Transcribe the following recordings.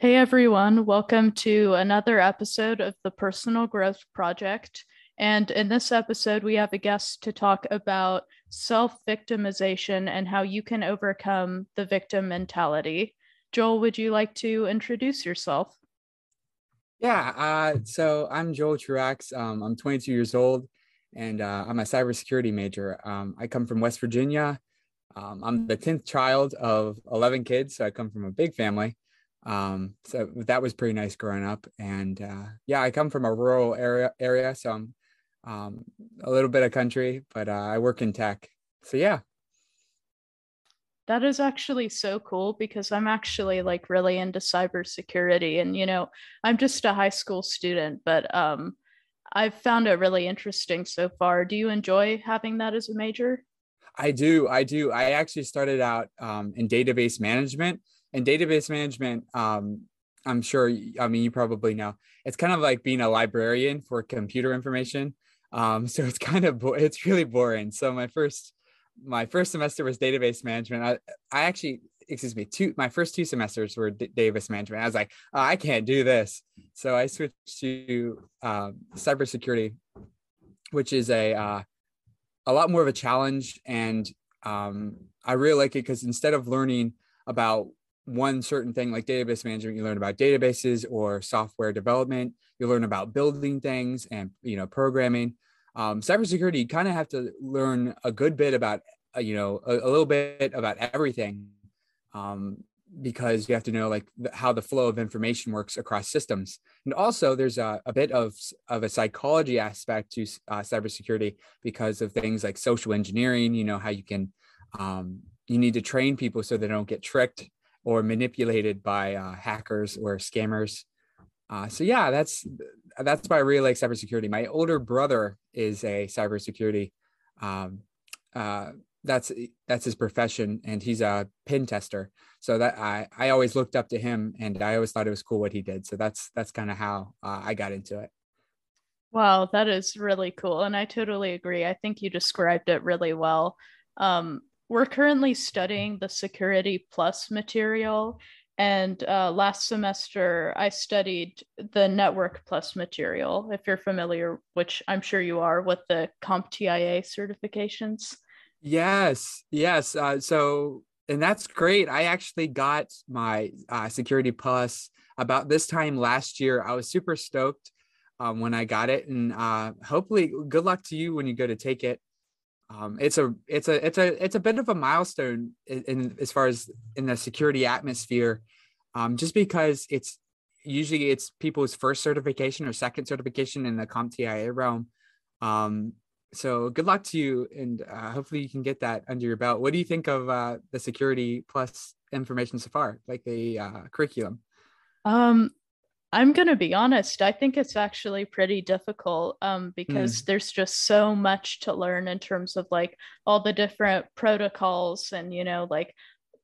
Hey everyone, welcome to another episode of the Personal Growth Project. And in this episode, we have a guest to talk about self victimization and how you can overcome the victim mentality. Joel, would you like to introduce yourself? Yeah, uh, so I'm Joel Truax. Um, I'm 22 years old and uh, I'm a cybersecurity major. Um, I come from West Virginia. Um, I'm the 10th child of 11 kids, so I come from a big family. Um, so that was pretty nice growing up. And uh, yeah, I come from a rural area area, so I'm um, a little bit of country, but uh, I work in tech. So yeah. That is actually so cool because I'm actually like really into cybersecurity and you know, I'm just a high school student, but um I've found it really interesting so far. Do you enjoy having that as a major? I do. I do. I actually started out um, in database management and database management. Um, I'm sure, I mean, you probably know it's kind of like being a librarian for computer information. Um, so it's kind of, bo- it's really boring. So my first, my first semester was database management. I, I actually, excuse me, two, my first two semesters were d- database management. I was like, oh, I can't do this. So I switched to um, cybersecurity, which is a, uh, a lot more of a challenge. And um, I really like it because instead of learning about one certain thing like database management you learn about databases or software development you learn about building things and you know programming. Um, cybersecurity you kind of have to learn a good bit about uh, you know a, a, little bit about everything um, because you have to know like how the flow of information works across systems. And also there's a, a bit of of a psychology aspect to uh, cybersecurity because of things like social engineering you know how you can um, you need to train people so they don't get tricked or manipulated by uh, hackers or scammers. Uh, so yeah, that's that's why I really like cybersecurity. My older brother is a cybersecurity. Um, uh, that's that's his profession, and he's a pen tester. So that I I always looked up to him, and I always thought it was cool what he did. So that's that's kind of how uh, I got into it. Wow, that is really cool, and I totally agree. I think you described it really well. Um, we're currently studying the Security Plus material. And uh, last semester, I studied the Network Plus material, if you're familiar, which I'm sure you are, with the CompTIA certifications. Yes, yes. Uh, so, and that's great. I actually got my uh, Security Plus about this time last year. I was super stoked um, when I got it, and uh, hopefully, good luck to you when you go to take it um, it's a it's a it's a it's a bit of a milestone in, in as far as in the security atmosphere. Um, just because it's usually it's people's first certification or second certification in the CompTIA realm. Um, so good luck to you and uh, hopefully you can get that under your belt. What do you think of uh, the security plus information so far like the uh, curriculum? Um I'm going to be honest. I think it's actually pretty difficult um, because mm. there's just so much to learn in terms of like all the different protocols and, you know, like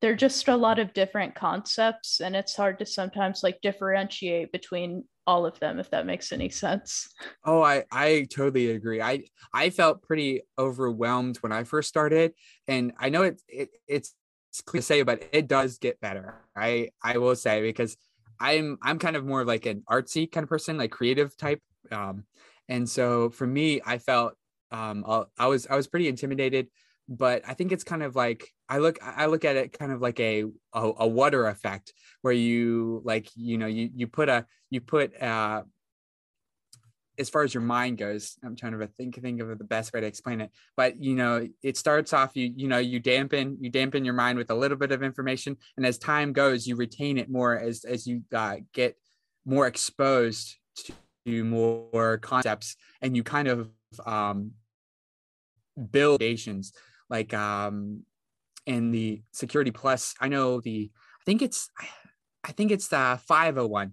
there are just a lot of different concepts and it's hard to sometimes like differentiate between all of them if that makes any sense oh i i totally agree i i felt pretty overwhelmed when i first started and i know it, it it's clear to say but it does get better i i will say because I'm I'm kind of more like an artsy kind of person, like creative type. Um, and so for me, I felt um, I was I was pretty intimidated, but I think it's kind of like I look I look at it kind of like a a, a water effect where you like you know you you put a you put uh as far as your mind goes i'm trying to think think of the best way to explain it but you know it starts off you you know you dampen you dampen your mind with a little bit of information and as time goes you retain it more as as you uh, get more exposed to more concepts and you kind of um, build foundations like um in the security plus i know the i think it's i think it's the 501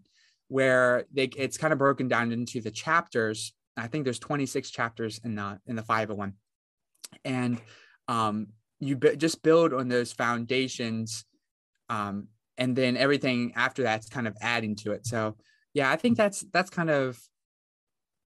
where they it's kind of broken down into the chapters. I think there's 26 chapters in the in the 501, and um, you b- just build on those foundations, um, and then everything after that's kind of adding to it. So yeah, I think that's that's kind of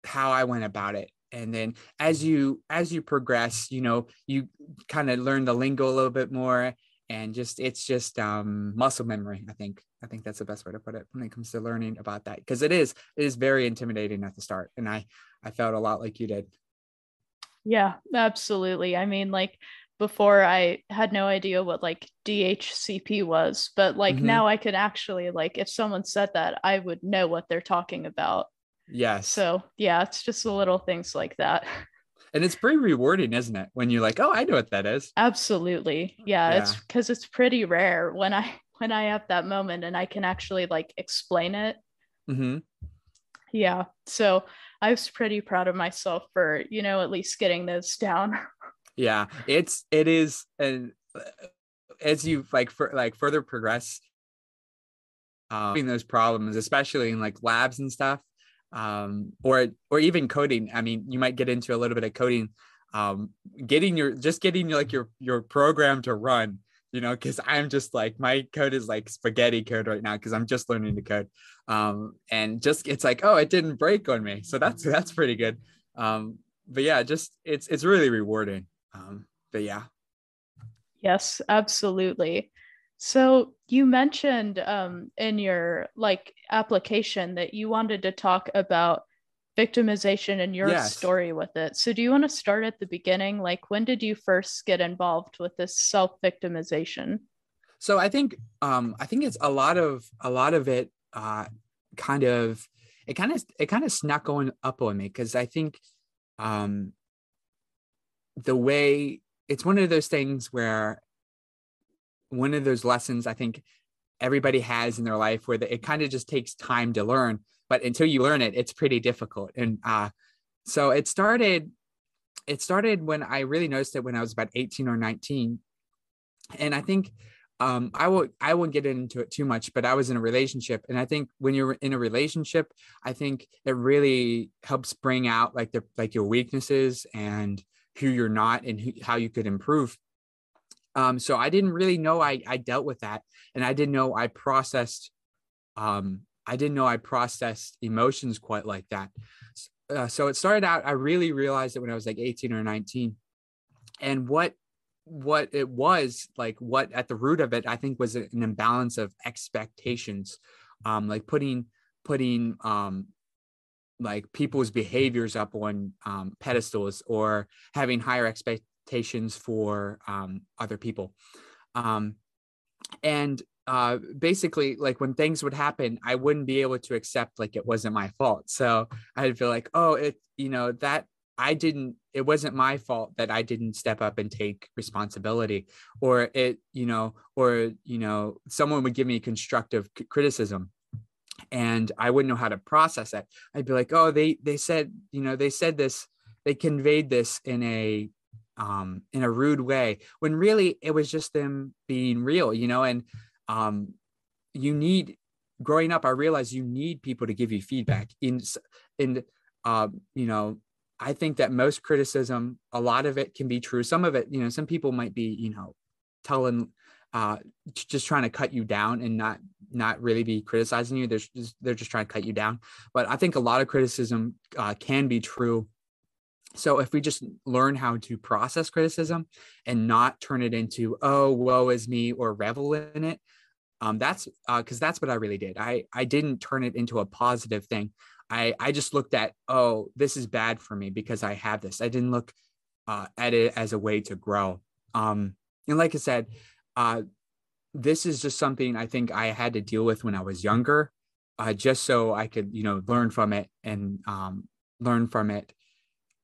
how I went about it. And then as you as you progress, you know, you kind of learn the lingo a little bit more and just it's just um, muscle memory. I think I think that's the best way to put it when it comes to learning about that because it is it is very intimidating at the start, and I I felt a lot like you did. Yeah, absolutely. I mean, like before I had no idea what like DHCP was, but like mm-hmm. now I could actually like if someone said that, I would know what they're talking about. Yes. So yeah, it's just the little things like that. And it's pretty rewarding, isn't it? When you're like, oh, I know what that is. Absolutely. Yeah, yeah. it's because it's pretty rare when I when I have that moment and I can actually like explain it. Mm-hmm. Yeah. So I was pretty proud of myself for, you know, at least getting those down. yeah it's it is and uh, as you like for like further progress um those problems especially in like labs and stuff um or or even coding. I mean you might get into a little bit of coding um getting your just getting like your your program to run you know because i'm just like my code is like spaghetti code right now because i'm just learning to code. Um and just it's like oh it didn't break on me. So that's that's pretty good. Um but yeah just it's it's really rewarding. Um, but yeah. Yes, absolutely. So you mentioned um, in your like application that you wanted to talk about victimization and your yes. story with it. So do you want to start at the beginning? Like when did you first get involved with this self-victimization? So I think um, I think it's a lot of a lot of it uh, kind of it kind of it kind of snuck going up on me because I think um, the way it's one of those things where one of those lessons I think everybody has in their life where it kind of just takes time to learn, but until you learn it, it's pretty difficult. And uh, so it started. It started when I really noticed it when I was about 18 or 19, and I think um, I will I won't get into it too much, but I was in a relationship, and I think when you're in a relationship, I think it really helps bring out like the like your weaknesses and who you're not and who, how you could improve. Um, so I didn't really know I, I dealt with that, and I didn't know I processed. Um, I didn't know I processed emotions quite like that. Uh, so it started out. I really realized it when I was like 18 or 19, and what what it was like what at the root of it i think was an imbalance of expectations um like putting putting um like people's behaviors up on um, pedestals or having higher expectations for um, other people um, and uh, basically like when things would happen i wouldn't be able to accept like it wasn't my fault so i'd feel like oh it you know that i didn't it wasn't my fault that i didn't step up and take responsibility or it you know or you know someone would give me constructive criticism and I wouldn't know how to process it. I'd be like, oh, they they said, you know, they said this, they conveyed this in a um in a rude way when really it was just them being real, you know, and um you need growing up, I realized you need people to give you feedback in in uh, you know, I think that most criticism, a lot of it can be true. Some of it, you know, some people might be, you know, telling uh, just trying to cut you down and not not really be criticizing you. They're just, they're just trying to cut you down. But I think a lot of criticism uh, can be true. So if we just learn how to process criticism and not turn it into oh woe is me or revel in it, um, that's because uh, that's what I really did. I I didn't turn it into a positive thing. I I just looked at oh this is bad for me because I have this. I didn't look uh, at it as a way to grow. Um, and like I said, uh, this is just something I think I had to deal with when I was younger, uh, just so I could, you know, learn from it and um, learn from it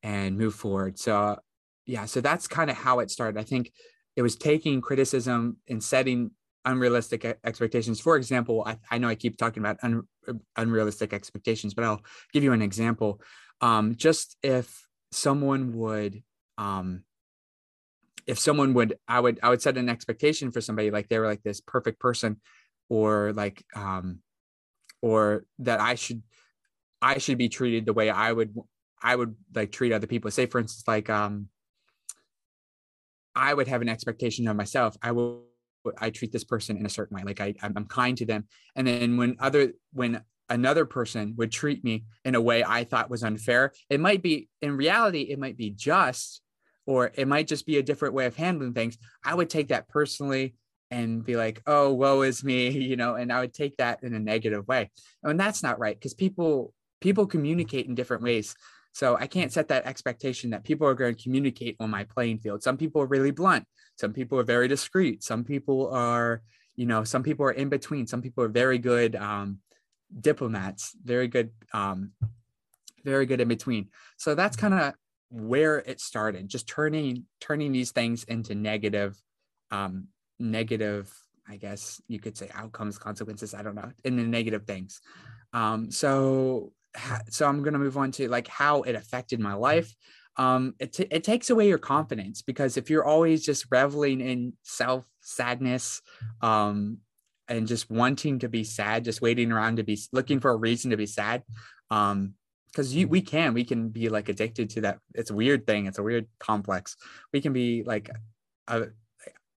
and move forward. So, yeah, so that's kind of how it started. I think it was taking criticism and setting unrealistic expectations. For example, I, I know I keep talking about un, unrealistic expectations, but I'll give you an example. Um, just if someone would um, if someone would i would i would set an expectation for somebody like they were like this perfect person or like um or that i should i should be treated the way i would i would like treat other people say for instance like um i would have an expectation of myself i will i treat this person in a certain way like i i'm kind to them and then when other when another person would treat me in a way i thought was unfair it might be in reality it might be just or it might just be a different way of handling things i would take that personally and be like, oh, woe is me, you know, and I would take that in a negative way. And that's not right because people people communicate in different ways. So I can't set that expectation that people are going to communicate on my playing field. Some people are really blunt. Some people are very discreet. Some people are, you know, some people are in between. Some people are very good um, diplomats, very good, um, very good in between. So that's kind of where it started, just turning turning these things into negative, um, negative. I guess you could say outcomes, consequences. I don't know, in the negative things. Um, so so I'm going to move on to like how it affected my life. Um, it, t- it takes away your confidence because if you're always just reveling in self sadness, um, and just wanting to be sad, just waiting around to be looking for a reason to be sad, um, because you we can we can be like addicted to that. It's a weird thing. It's a weird complex. We can be like a,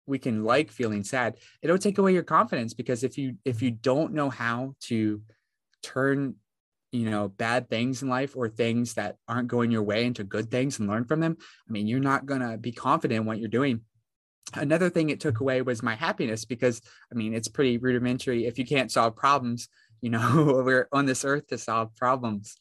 we can like feeling sad it'll take away your confidence because if you if you don't know how to turn you know bad things in life or things that aren't going your way into good things and learn from them i mean you're not going to be confident in what you're doing. Another thing it took away was my happiness because i mean it's pretty rudimentary. If you can't solve problems you know we're on this earth to solve problems.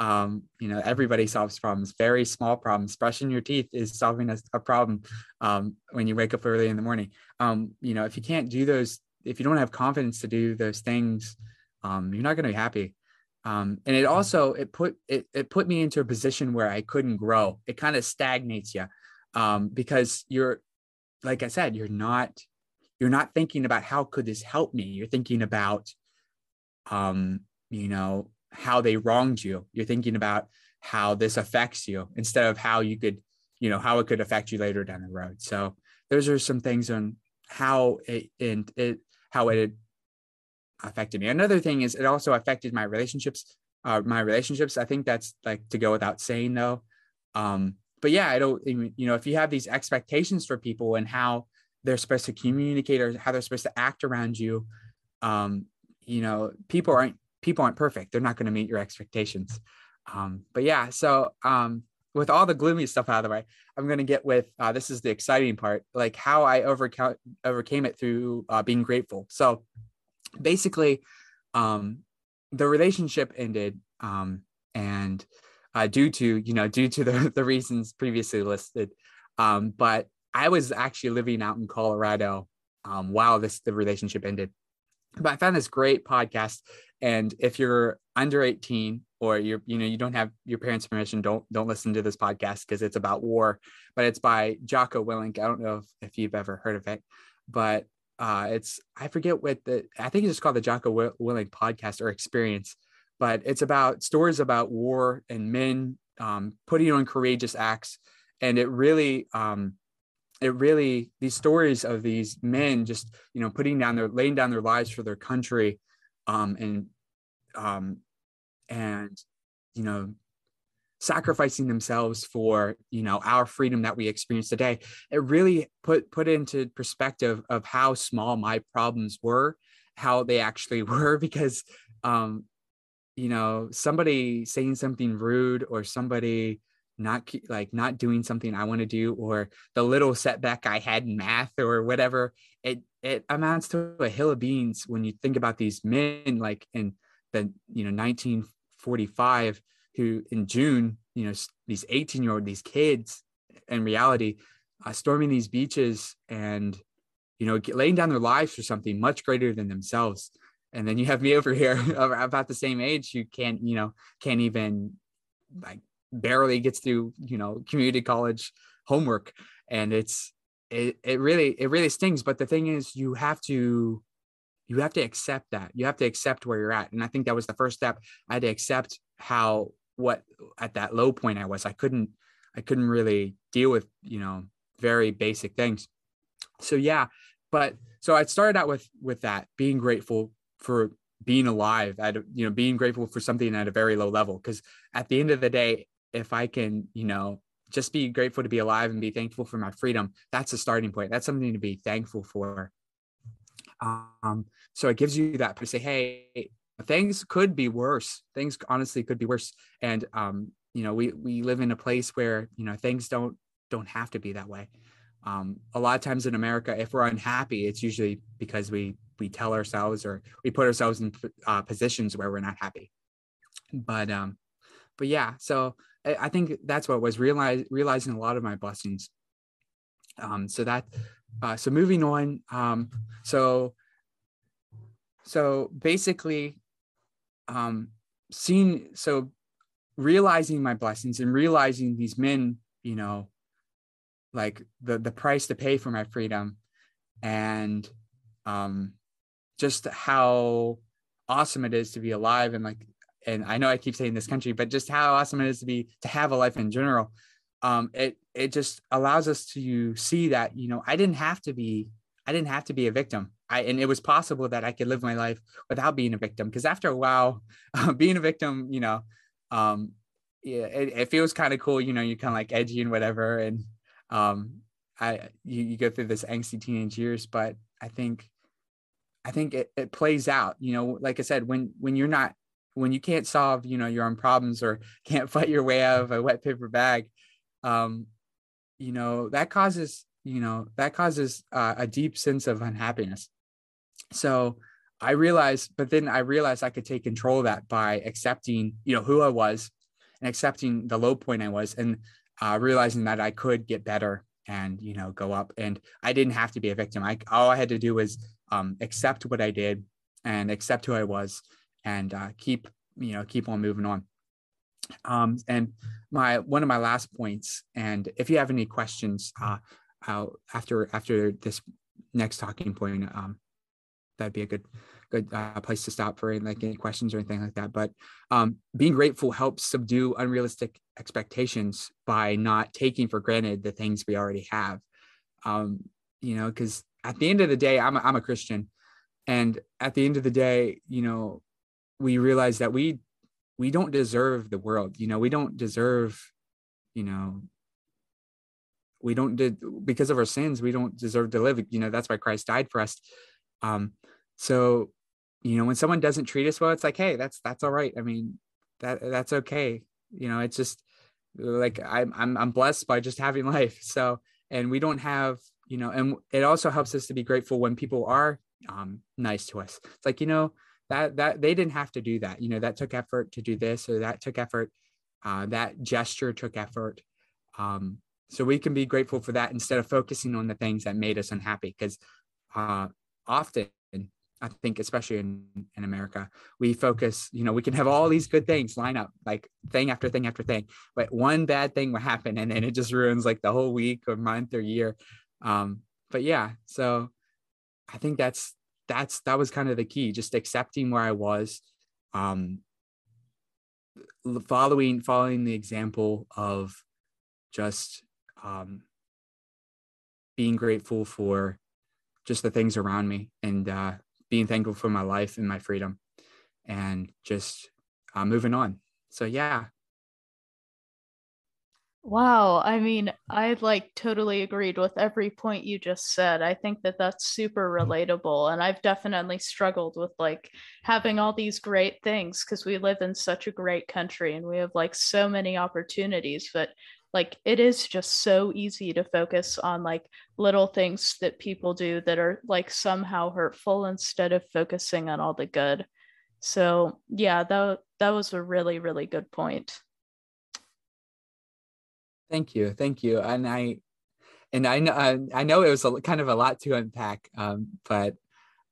Um, you know everybody solves problems very small problems. Brushing your teeth is solving a, a problem um, when you wake up early in the morning. Um, you know if you can't do those if you don't have confidence to do those things um, you're not going to be happy um, and it also it put it, it put me into a position where i couldn't grow. It kind of stagnates you um, because you're like i said you're not you're not thinking about how could this help me. You're thinking about um you know how they wronged you. You're thinking about how this affects you instead of how you could you know how it could affect you later down the road. So those are some things on how it and it how it affected me. Another thing is it also affected my relationships. Uh, my relationships. I think that's like to go without saying though. Um, but yeah, I don't. You know, if you have these expectations for people and how they're supposed to communicate or how they're supposed to act around you, um, you know, people aren't people aren't perfect. They're not going to meet your expectations. Um, but yeah, so um, with all the gloomy stuff out of the way, I'm going to get with uh, this is the exciting part, like how I overcome overcame it through uh, being grateful. So basically um, the relationship ended um, and uh, due to you know due to the, the reasons previously listed um, but i was actually living out in colorado um, while this the relationship ended. But i found this great podcast and if you're under 18 or you're you know you don't have your parents permission don't don't listen to this podcast because it's about war but it's by jocko willink. I don't know if, if you've ever heard of it but uh, it's I forget what the I think it's just called the Jocko Willink podcast or experience, but it's about stories about war and men um, putting on courageous acts, and it really um, it really these stories of these men just you know putting down their laying down their lives for their country, um, and um, and you know sacrificing themselves for you know our freedom that we experience today. It really put put into perspective of how small my problems were how they actually were because um you know somebody saying something rude or somebody not like not doing something i want to do or the little setback i had in math or whatever it it amounts to a hill of beans when you think about these men like in the you know 1945 who in June, you know, these 18 year old, these kids in reality, uh, storming these beaches and, you know, laying down their lives for something much greater than themselves. And then you have me over here about the same age who can't, you know, can't even like barely gets through, you know, community college homework. And it's, it, it really, it really stings. But the thing is, you have to, you have to accept that. You have to accept where you're at. And I think that was the first step. I had to accept how what at that low point I was. I couldn't I couldn't really deal with, you know, very basic things. So yeah, but so I started out with with that, being grateful for being alive at you know being grateful for something at a very low level because at the end of the day if i can you know just be grateful to be alive and be thankful for my freedom that's a starting point that's something to be thankful for um so it gives you that to say hey things could be worse. Things honestly could be worse. And um you know we we live in a place where you know things don't don't have to be that way. Um, a lot of times in america if we're unhappy it's usually because we we tell ourselves or we put ourselves in uh, positions where we're not happy. But um but yeah so I, I think that's what was realize realizing a lot of my blessings. Um so that uh so moving on um so so basically um seeing so realizing my blessings and realizing these men you know like the the price to pay for my freedom and um just how awesome it is to be alive and like and I know I keep saying this country, but just how awesome it is to be to have a life in general. Um, it it just allows us to see that you know I didn't have to be I didn't have to be a victim. I and it was possible that I could live my life without being a victim. Because after a while, uh, being a victim, you know, um, yeah, it, it feels kind of cool. You know, you're kind of like edgy and whatever, and um, I you, you go through this angsty teenage years. But I think I think it, it plays out. You know, like I said, when when you're not when you can't solve you know your own problems or can't fight your way out of a wet paper bag, um, you know that causes you know that causes uh, a deep sense of unhappiness. So I realized, but then I realized I could take control of that by accepting you know who I was and accepting the low point I was and uh, realizing that I could get better and you know go up and I didn't have to be a victim. I all I had to do was um, accept what I did and accept who I was and uh, keep you know keep on moving on. Um, and my one of my last points, and if you have any questions uh, I'll, after after this next talking point, um, that'd be a good good uh, place to stop for any, like any questions or anything like that. But um, being grateful helps subdue unrealistic expectations by not taking for granted the things we already have. Um, you know, because at the end of the day, I'm a, I'm a Christian, and at the end of the day, you know, we realize that we we don't deserve the world. You know, we don't deserve, you know, we don't did because of our sins, we don't deserve to live. You know, that's why Christ died for us. Um, so, you know, when someone doesn't treat us well, it's like, hey, that's that's all right. I mean, that that's okay. You know, it's just like I'm I'm I'm blessed by just having life. So, and we don't have you know, and it also helps us to be grateful when people are um, nice to us. It's like, you know, that, that they didn't have to do that. You know, that took effort to do this or that took effort. Uh, that gesture took effort. Um, so we can be grateful for that instead of focusing on the things that made us unhappy. Because uh, often, I think, especially in, in America, we focus, you know, we can have all these good things line up, like thing after thing after thing, but one bad thing will happen and then it just ruins like the whole week or month or year. Um, but yeah, so I think that's that's that was kind of the key, just accepting where I was, um, following following the example of just um, being grateful for just the things around me and uh, being thankful for my life and my freedom and just uh, moving on. So yeah, Wow. I mean, I like totally agreed with every point you just said. I think that that's super relatable. And I've definitely struggled with like having all these great things because we live in such a great country and we have like so many opportunities. But like it is just so easy to focus on like little things that people do that are like somehow hurtful instead of focusing on all the good. So, yeah, that that was a really really good point. Thank you, thank you, and I, and I know I know it was a, kind of a lot to unpack, um, but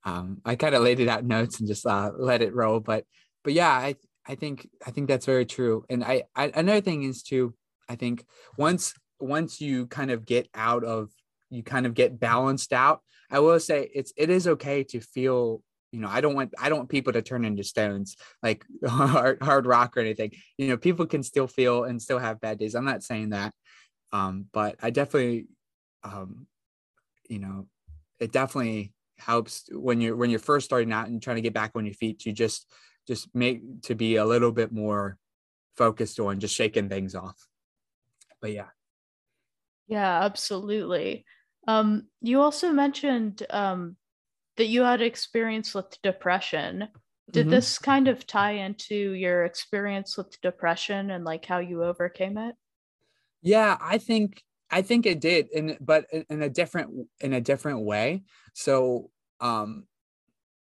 um, I kind of laid it out notes and just uh, let it roll. But but yeah, I I think I think that's very true. And I, I another thing is too, I think once once you kind of get out of you kind of get balanced out. I will say it's it is okay to feel you know i don't want i don't want people to turn into stones like hard, hard rock or anything you know people can still feel and still have bad days i'm not saying that um but i definitely um you know it definitely helps when you're when you're first starting out and trying to get back on your feet to just just make to be a little bit more focused on just shaking things off but yeah yeah absolutely um you also mentioned um that you had experience with depression. Did mm-hmm. this kind of tie into your experience with depression and like how you overcame it? Yeah, I think I think it did, in but in a different in a different way. So um,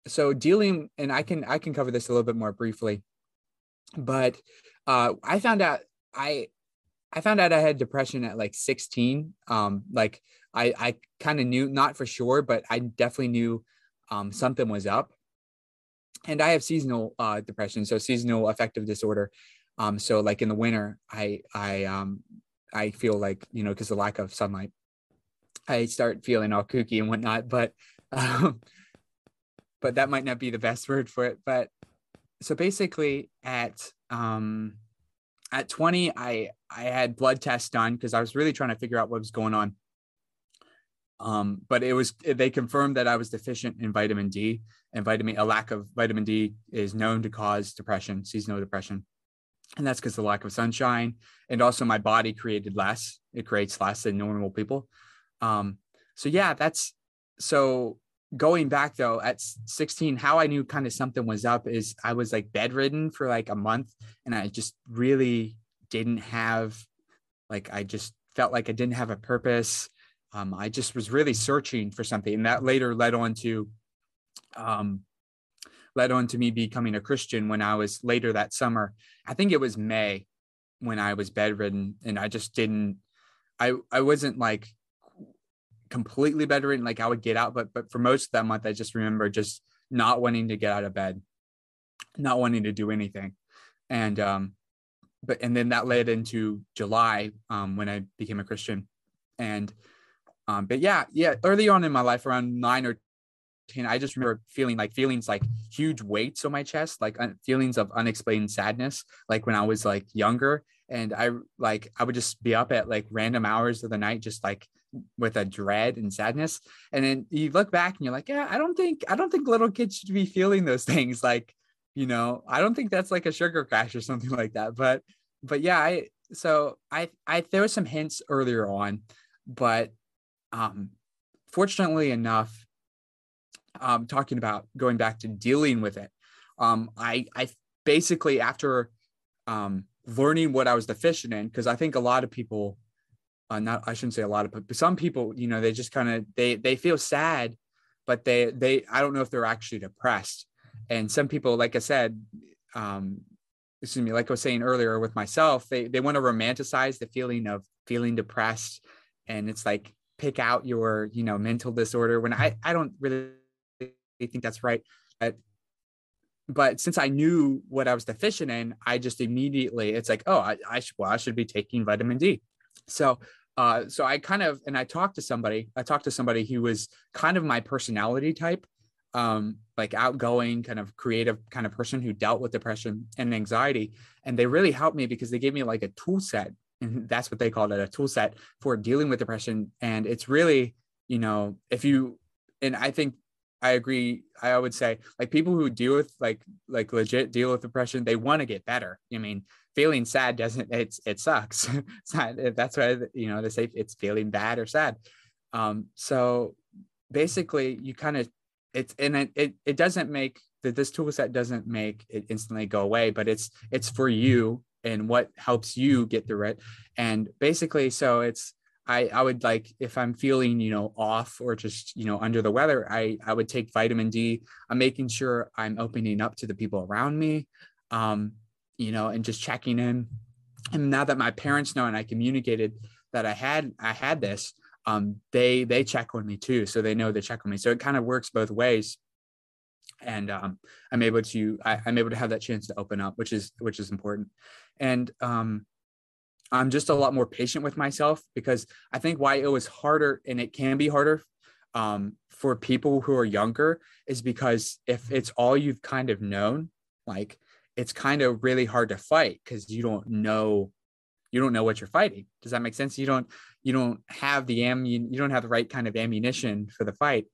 so dealing, and I can I can cover this a little bit more briefly, but uh, I found out I I found out I had depression at like 16. Um, like I I kind of knew, not for sure, but I definitely knew um, something was up. And I have seasonal uh, depression, so seasonal affective disorder. Um, so like in the winter, I I um I feel like you know because the lack of sunlight, I start feeling all kooky and whatnot. But um, but that might not be the best word for it. But so basically, at um at 20, I I had blood tests done because I was really trying to figure out what was going on. Um, but it was they confirmed that I was deficient in vitamin D, and vitamin a lack of vitamin D is known to cause depression, seasonal depression. And that's because the lack of sunshine and also my body created less. It creates less than normal people. Um so yeah that's so going back though at 16 how i knew kind of something was up is i was like bedridden for like a month and i just really didn't have like i just felt like i didn't have a purpose um, i just was really searching for something and that later led on to um, led on to me becoming a Christian when I was later that summer. I think it was May when I was bedridden and I just didn't I I wasn't like completely bedridden like I would get out but but for most of that month I just remember just not wanting to get out of bed not wanting to do anything and um but and then that led into July um when I became a Christian and um but yeah yeah early on in my life around 9 or ten, I just remember feeling like feelings like huge weights on my chest, like un- feelings of unexplained sadness, like when I was like younger. And I like I would just be up at like random hours of the night, just like with a dread and sadness. And then you look back and you're like, yeah, I don't think I don't think little kids should be feeling those things. Like, you know, I don't think that's like a sugar crash or something like that. But but yeah, I so I I there some hints earlier on, but um fortunately enough um, talking about going back to dealing with it. Um, I, I basically after um, learning what I was deficient in, because I think a lot of people, uh, not I shouldn't say a lot of, but some people, you know, they just kind of they they feel sad, but they they I don't know if they're actually depressed. And some people, like I said, um, excuse me, like I was saying earlier with myself, they they want to romanticize the feeling of feeling depressed, and it's like pick out your you know mental disorder when I I don't really think that's right. But, but since I knew what I was deficient in, I just immediately it's like, oh, I, I should well, I should be taking vitamin D. So uh, so I kind of and I talked to somebody. I talked to somebody who was kind of my personality type, um, like outgoing, kind of creative kind of person who dealt with depression and anxiety. And they really helped me because they gave me like a tool set, and that's what they called it, a tool set for dealing with depression. And it's really, you know, if you and I think I agree. I would say like people who deal with like like legit deal with depression, they want to get better. I mean, feeling sad doesn't it's it sucks. it's not, that's why you know they say it's feeling bad or sad. Um, so basically, you kind of it's and it, it it doesn't make that this tool set doesn't make it instantly go away, but it's it's for you and what helps you get through it. And basically, so it's I, I would like if I'm feeling, you know, off or just, you know, under the weather, I, I would take vitamin D. I'm making sure I'm opening up to the people around me, um, you know, and just checking in. And now that my parents know and I communicated that I had I had this, um, they they check on me too. So they know they check on me. So it kind of works both ways. And um, I'm able to I, I'm able to have that chance to open up, which is which is important. And um, I'm just a lot more patient with myself because I think why it was harder and it can be harder um, for people who are younger is because if it's all you've kind of known, like it's kind of really hard to fight because you don't know you don't know what you're fighting. Does that make sense? You don't you don't have the am you don't have the right kind of ammunition for the fight.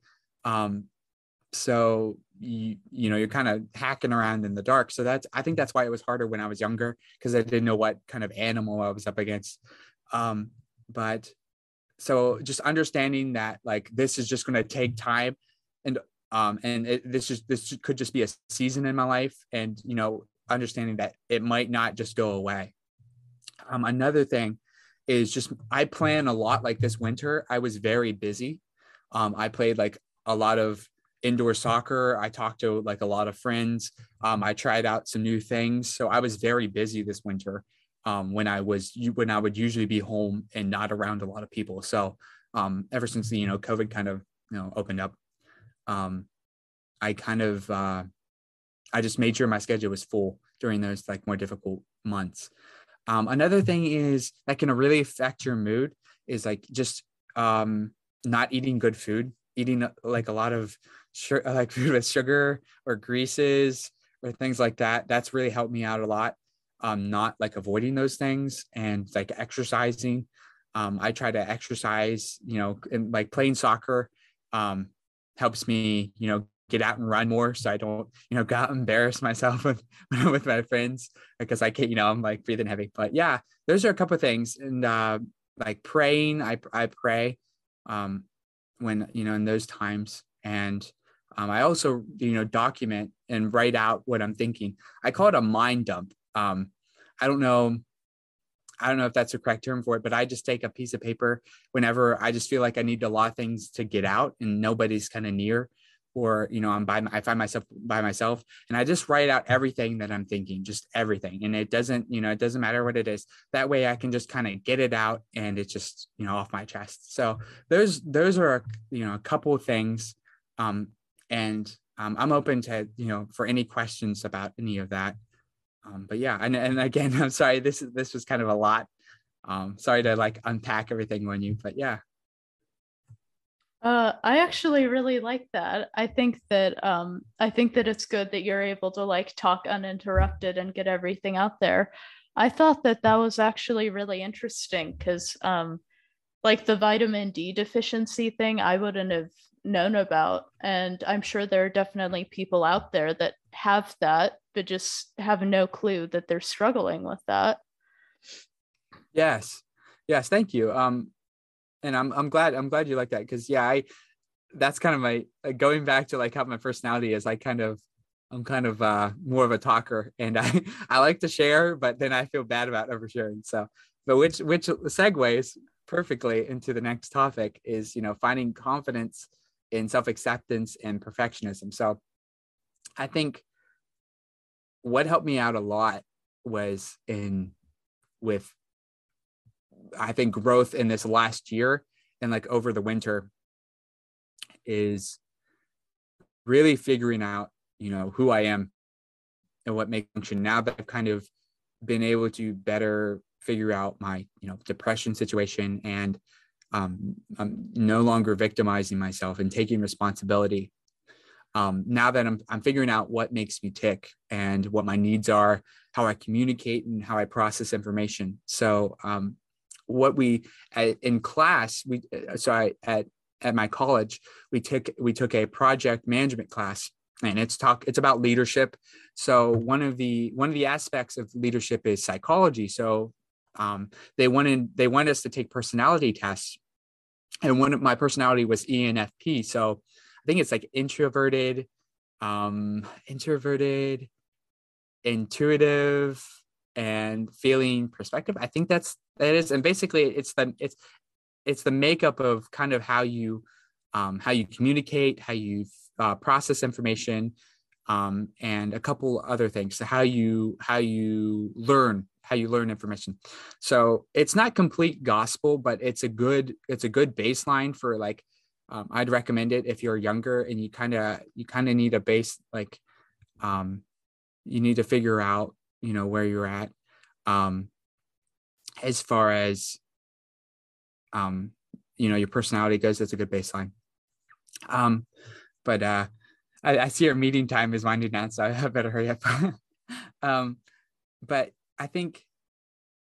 Um, so you you know you're kind of hacking around in the dark so that's i think that's why it was harder when i was younger because i didn't know what kind of animal i was up against um but so just understanding that like this is just going to take time and um and it, this is this could just be a season in my life and you know understanding that it might not just go away um another thing is just I plan a lot. Like this winter, I was very busy. Um, I played like a lot of indoor soccer. I talked to like a lot of friends. Um, I tried out some new things. So I was very busy this winter um, when I was when I would usually be home and not around a lot of people. So um, ever since you know COVID kind of you know opened up, um, I kind of uh, I just made sure my schedule was full during those like more difficult months. Um, another thing is that can really affect your mood is like just um, not eating good food, eating like a lot of like food with sugar or greases or things like that. That's really helped me out a lot. Um, not like avoiding those things and like exercising. Um, I try to exercise, you know, and like playing soccer um, helps me, you know, get out and run more so I don't, you know, and embarrass myself with with my friends because I can't, you know, I'm like breathing heavy. But yeah, those are a couple of things. And uh like praying, I I pray um when, you know, in those times. And um, I also, you know, document and write out what I'm thinking. I call it a mind dump. Um, I don't know. I don't know if that's the correct term for it, but I just take a piece of paper whenever I just feel like I need a lot of things to get out and nobody's kind of near or you know i'm by i find myself by myself and i just write out everything that i'm thinking just everything and it doesn't you know it doesn't matter what it is. That way i can just kind of get it out and it's just you know off my chest. So those those are you know a couple of things um and um, i'm open to you know for any questions about any of that. Um but yeah and, and again i'm sorry this this was kind of a lot. Um sorry to like unpack everything on you but yeah uh, I actually really like that. I think that um, I think that it's good that you're able to like talk uninterrupted and get everything out there. I thought that that was actually really interesting because, um, like the vitamin D deficiency thing, I wouldn't have known about, and I'm sure there are definitely people out there that have that, but just have no clue that they're struggling with that. Yes, yes, thank you. Um, and I'm I'm glad I'm glad you like that because yeah I that's kind of my going back to like how my personality is I kind of I'm kind of uh more of a talker and I I like to share but then I feel bad about oversharing so. But which which segues perfectly into the next topic is you know finding confidence in self-acceptance and perfectionism so I think what helped me out a lot was in with I think growth in this last year and like over the winter is really figuring out, you know, who I am and what makes function. Now that I've kind of been able to better figure out my, you know, depression situation and um, I'm no longer victimizing myself and taking responsibility. Um, now that I'm, I'm figuring out what makes me tick and what my needs are, how I communicate and how I process information. So um, what we in class we uh, so at at my college we took we took a project management class and it's talk it's about leadership. So one of the one of the aspects of leadership is psychology. So um, they wanted they wanted us to take personality tests and one of my personality was enfp so i think it's like introverted um introverted intuitive and feeling perspective. I think that's that is and basically it's the it's it's the makeup of kind of how you um, how you communicate how you uh, process information um, and a couple other things. So how you how you learn how you learn information. So it's not complete gospel but it's a good it's a good baseline for like um, i'd recommend it if you're younger and you kind of you kind of need a base like um, you need to figure out you know where you're at. Um, as far as um, you know your personality goes that's a good baseline. Um, but uh, I, I, see our meeting time is winding down so i better hurry up. Um, but i think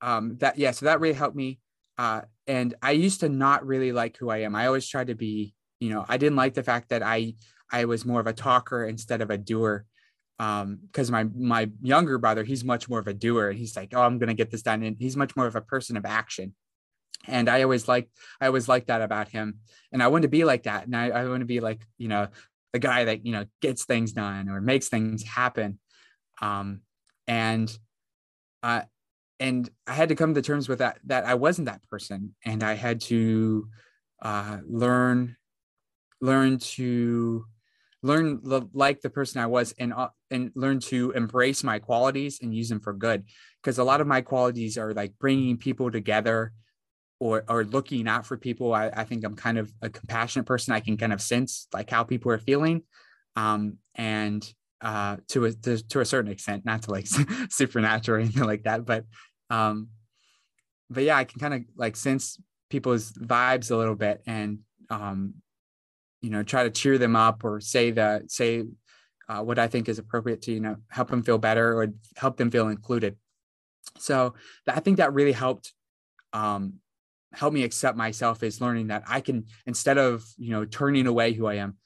um, that yeah so that really helped me uh, and i used to not really like who i am. I always tried to be you know i didn't like the fact that i i was more of a talker instead of a doer um because my my younger brother he's much more of a doer. And he's like oh i'm gonna get this done and he's much more of a person of action. And i always like i always liked that about him. And i want to be like that. And i, I want to be like you know the guy that you know gets things done or makes things happen. Um and uh and I had to come to terms with that that I wasn't that person, and I had to uh, learn learn to learn like the person I was and uh, and learn to embrace my qualities and use them for good. Because a lot of my qualities are like bringing people together or or looking out for people. I, I think I'm kind of a compassionate person. I can kind of sense like how people are feeling um, and uh, to a to, to, a certain extent not to like supernatural or anything like that but um but yeah I can kind of like sense people's vibes a little bit and um you know try to cheer them up or say that say uh, what i think is appropriate to you know help them feel better or help them feel included. So i think that really helped um, help me accept myself is learning that i can instead of you know turning away who i am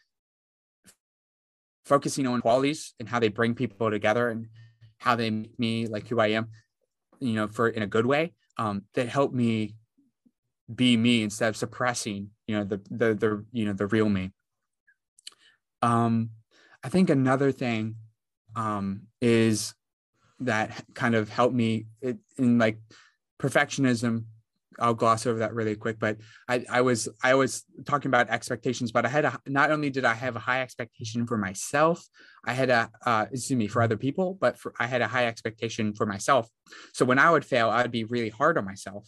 focusing on qualities and how they bring people together and how they make me like who i am you know for in a good way um, that help me be me instead of suppressing you know the the the you know the real me. Um i think another thing um is that kind of helped me it, in like perfectionism. I'll gloss over that really quick, but I, I was I was talking about expectations, but I had a, not only did I have a high expectation for myself, I had a uh, excuse me for other people, but for, I had a high expectation for myself. So when I would fail, I'd be really hard on myself,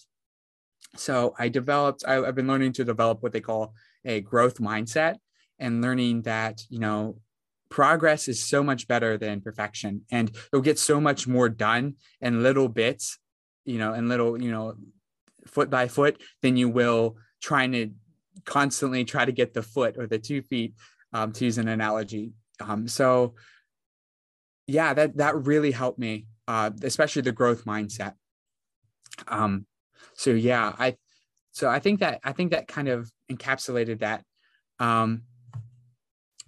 so I developed, I, have been learning to develop what they call a growth mindset and learning that, you know, progress is so much better than perfection and you'll get so much more done in little bits, you know, and little, you know, foot by foot than you will trying to constantly try to get the foot or the two feet um, to use an analogy. Um, so yeah, that, that really helped me, uh, especially the growth mindset. Um, so yeah i so i think that i think that kind of encapsulated that. Um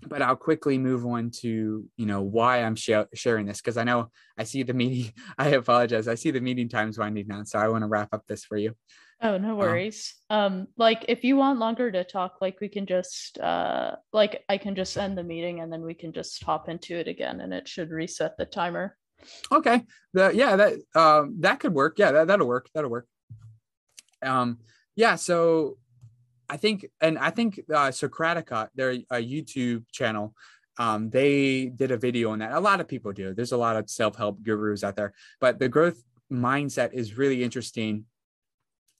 but i'll quickly move on to you know why i'm sh- sharing this because i know i see the meeting i apologize i see the meeting times winding down so i want to wrap up this for you. Oh no um, worries. Um, um like if you want longer to talk like we can just uh like i can just end the meeting and then we can just hop into it again and it should reset the timer. Okay. The, yeah that um that could work. Yeah that, that'll work. That'll work um, yeah, so I think, and I think uh, Socratica, their a YouTube channel, um, they did a video on that. A lot of people do. There's a lot of self help gurus out there, but the growth mindset is really interesting,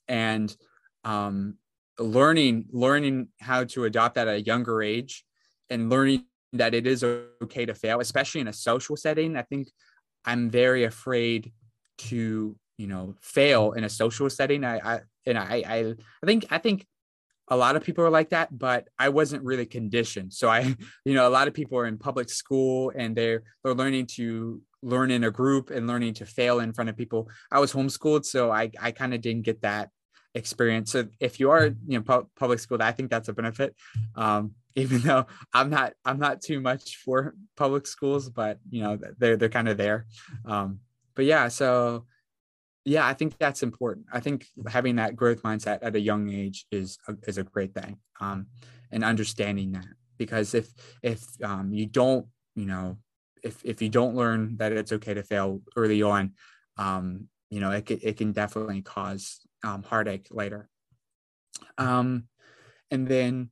and um, learning learning how to adopt that at a younger age, and learning that it is okay to fail, especially in a social setting. I think I'm very afraid to you know fail in a social setting. I, I and I, I I think I think a lot of people are like that, but I wasn't really conditioned. So I, you know, a lot of people are in public school and they're they're learning to learn in a group and learning to fail in front of people. I was homeschooled, so I I kind of didn't get that experience. So if you are, you know, pu- public school, I think that's a benefit. Um, even though I'm not I'm not too much for public schools, but you know, they're they're kind of there. Um, but yeah, so yeah i think that's important. I think having that growth mindset at a young age is a, is a great thing um, and understanding that because if if um, you don't you know if if you don't learn that it's okay to fail early on um, you know it, it can definitely cause um, heartache later. Um, and then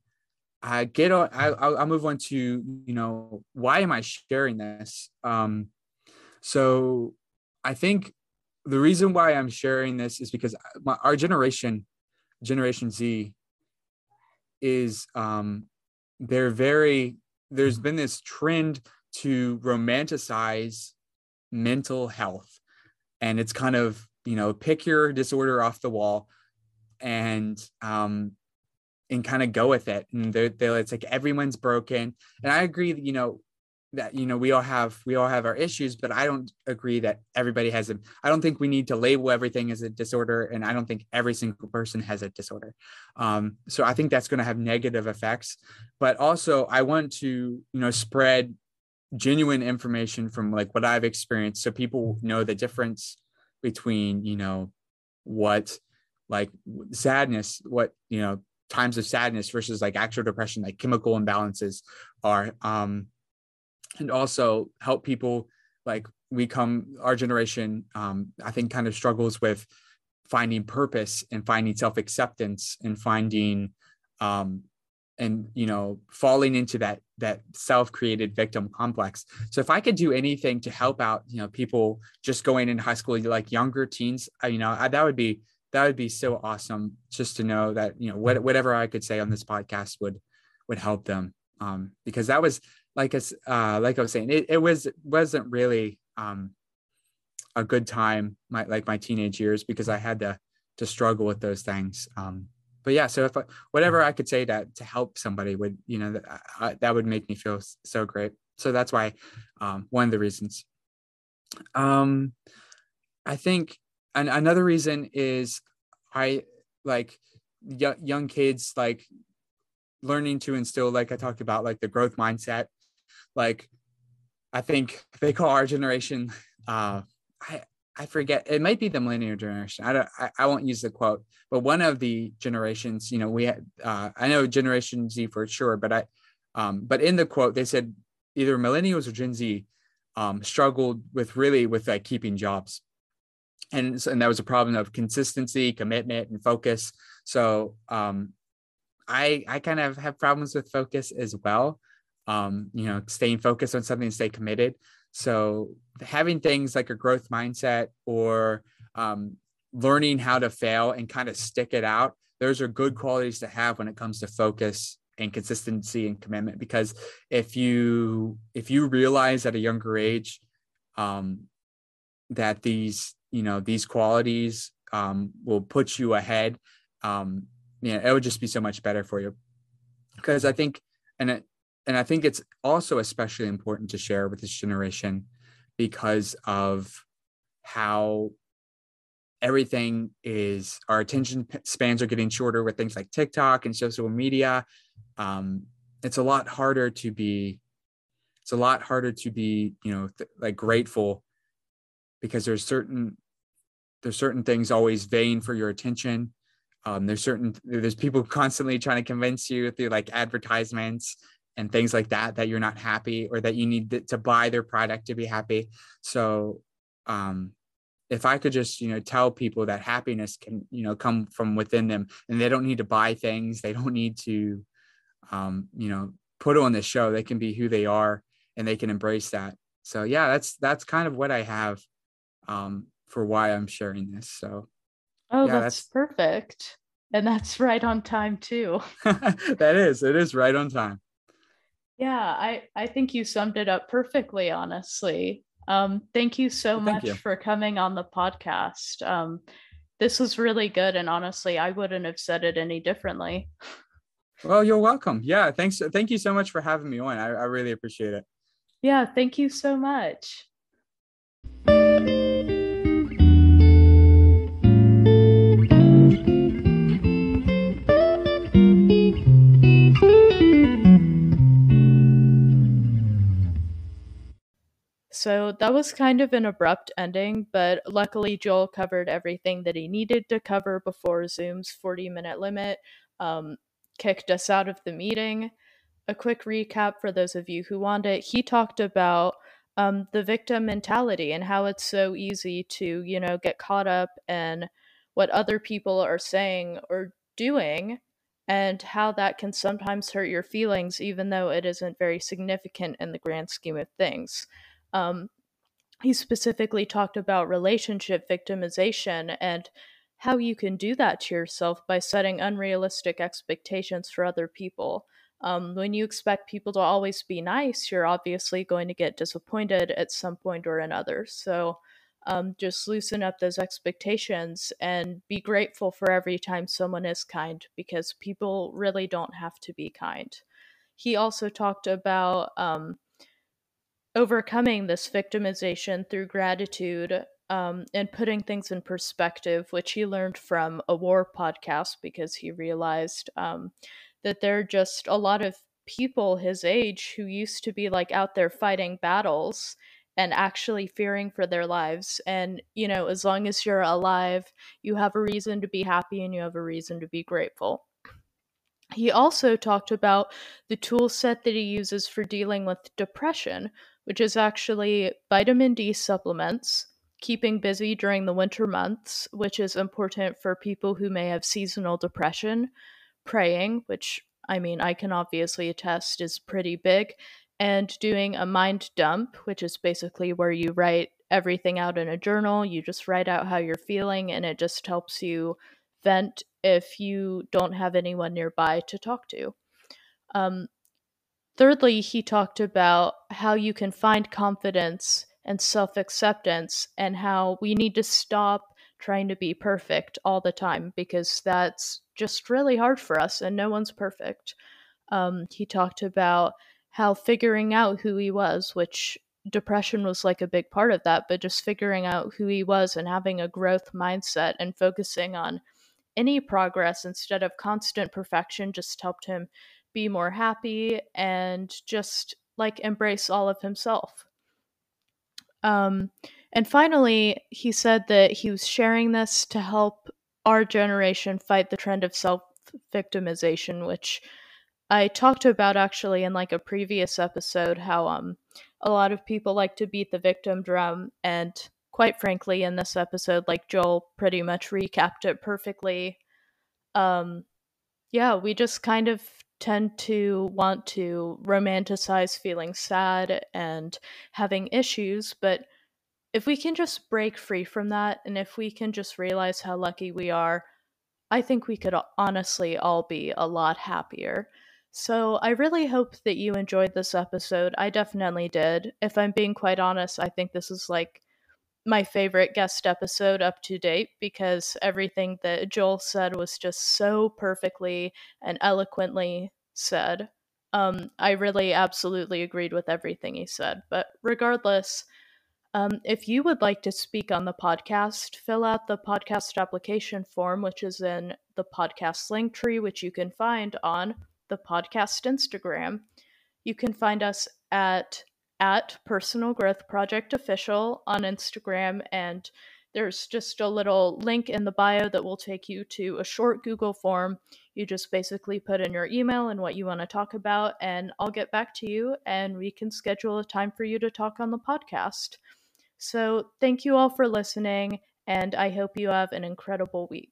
i get on I, i'll move on to you know why am i sharing this? Um, so i think the reason why I'm sharing this is because my, our generation, Generation Z, is um, they're very. There's been this trend to romanticize mental health, and it's kind of you know pick your disorder off the wall, and um, and kind of go with it. And they're, they're it's like everyone's broken, and I agree that you know that you know we all have we all have our issues but i don't agree that everybody has them i don't think we need to label everything as a disorder and i don't think every single person has a disorder. Um, so i think that's going to have negative effects but also i want to you know spread genuine information from like what i've experienced so people know the difference between you know what like sadness what you know times of sadness versus like actual depression like chemical imbalances are um and also help people like we come our generation um, i think kind of struggles with finding purpose and finding self-acceptance and finding um, and you know falling into that that self-created victim complex. So if i could do anything to help out you know people just going in high school like younger teens you know I, that would be that would be so awesome just to know that you know what, whatever i could say on this podcast would would help them. Um because that was like us uh like i was saying it, it was wasn't really um a good time my like my teenage years because i had to to struggle with those things um but yeah, so if I, whatever I could say to to help somebody would you know that, that would make me feel so great. So that's why um, one of the reasons. Um, I think and another reason is I like y- young kids like learning to instill like I talked about like the growth mindset. Like I think they call our generation uh I I forget it might be the millennial generation. I don't I, I won't use the quote, but one of the generations, you know, we had uh, I know Generation Z for sure, but I um, but in the quote they said either millennials or Gen Z um, struggled with really with like keeping jobs. And, and that was a problem of consistency, commitment, and focus. So um, I I kind of have problems with focus as well. Um, you know, staying focused on something, stay committed. So having things like a growth mindset or um, learning how to fail and kind of stick it out, those are good qualities to have when it comes to focus and consistency and commitment. Because if you if you realize at a younger age um, that these you know these qualities um, will put you ahead, um, you know, it would just be so much better for you. Because I think, and it, and I think it's also especially important to share with this generation because of how everything is our attention spans are getting shorter with things like TikTok and social media. Um, it's a lot harder to be it's a lot harder to be you know th- like grateful because there's certain there's certain things always vying for your attention um, there's certain there's people constantly trying to convince you through like advertisements and things like that that you're not happy or that you need to buy their product to be happy. So um if i could just you know tell people that happiness can you know come from within them and they don't need to buy things they don't need to um you know put on the show they can be who they are and they can embrace that. So yeah that's that's kind of what i have um for why i'm sharing this. So oh yeah, that's, that's perfect. And that's right on time too. That is it is right on time yeah, I, I think you summed it up perfectly, honestly. Um, thank you so well, much you. for coming on the podcast. Um, this was really good. And honestly, I wouldn't have said it any differently. Well, you're welcome. Yeah. Thanks. Thank you so much for having me on. I, I really appreciate it. Yeah. Thank you so much. So that was kind of an abrupt ending, but luckily Joel covered everything that he needed to cover before Zoom's 40 minute limit um, kicked us out of the meeting. A quick recap for those of you who want it he talked about um, the victim mentality and how it's so easy to, you know, get caught up in what other people are saying or doing and how that can sometimes hurt your feelings, even though it isn't very significant in the grand scheme of things. Um, he specifically talked about relationship victimization and how you can do that to yourself by setting unrealistic expectations for other people. Um, when you expect people to always be nice, you're obviously going to get disappointed at some point or another. So um, just loosen up those expectations and be grateful for every time someone is kind because people really don't have to be kind. He also talked about um, overcoming this victimization through gratitude um, and putting things in perspective, which he learned from a war podcast because he realized um, that there are just a lot of people his age who used to be like out there fighting battles and actually fearing for their lives. And, you know, as long as you're alive, you have a reason to be happy and you have a reason to be grateful. He also talked about the tool set that he uses for dealing with depression, which is actually vitamin D supplements, keeping busy during the winter months, which is important for people who may have seasonal depression, praying, which I mean, I can obviously attest is pretty big, and doing a mind dump, which is basically where you write everything out in a journal. You just write out how you're feeling, and it just helps you vent if you don't have anyone nearby to talk to. Um, thirdly, he talked about how you can find confidence and self acceptance, and how we need to stop trying to be perfect all the time because that's just really hard for us, and no one's perfect. Um, he talked about how figuring out who he was, which depression was like a big part of that, but just figuring out who he was and having a growth mindset and focusing on any progress instead of constant perfection just helped him be more happy and just like embrace all of himself. Um, and finally, he said that he was sharing this to help our generation fight the trend of self victimization, which I talked about actually in like a previous episode how um a lot of people like to beat the victim drum and quite frankly in this episode like Joel pretty much recapped it perfectly um yeah we just kind of tend to want to romanticize feeling sad and having issues but if we can just break free from that and if we can just realize how lucky we are I think we could honestly all be a lot happier. So I really hope that you enjoyed this episode. I definitely did. If I'm being quite honest, I think this is like my favorite guest episode up to date because everything that Joel said was just so perfectly and eloquently said. Um, I really absolutely agreed with everything he said. But regardless, um, if you would like to speak on the podcast, fill out the podcast application form, which is in the podcast link tree, which you can find on the podcast Instagram. You can find us at at Personal Growth Project Official on Instagram, and there's just a little link in the bio that will take you to a short Google form. You just basically put in your email and what you want to talk about, and I'll get back to you, and we can schedule a time for you to talk on the podcast. So, thank you all for listening, and I hope you have an incredible week.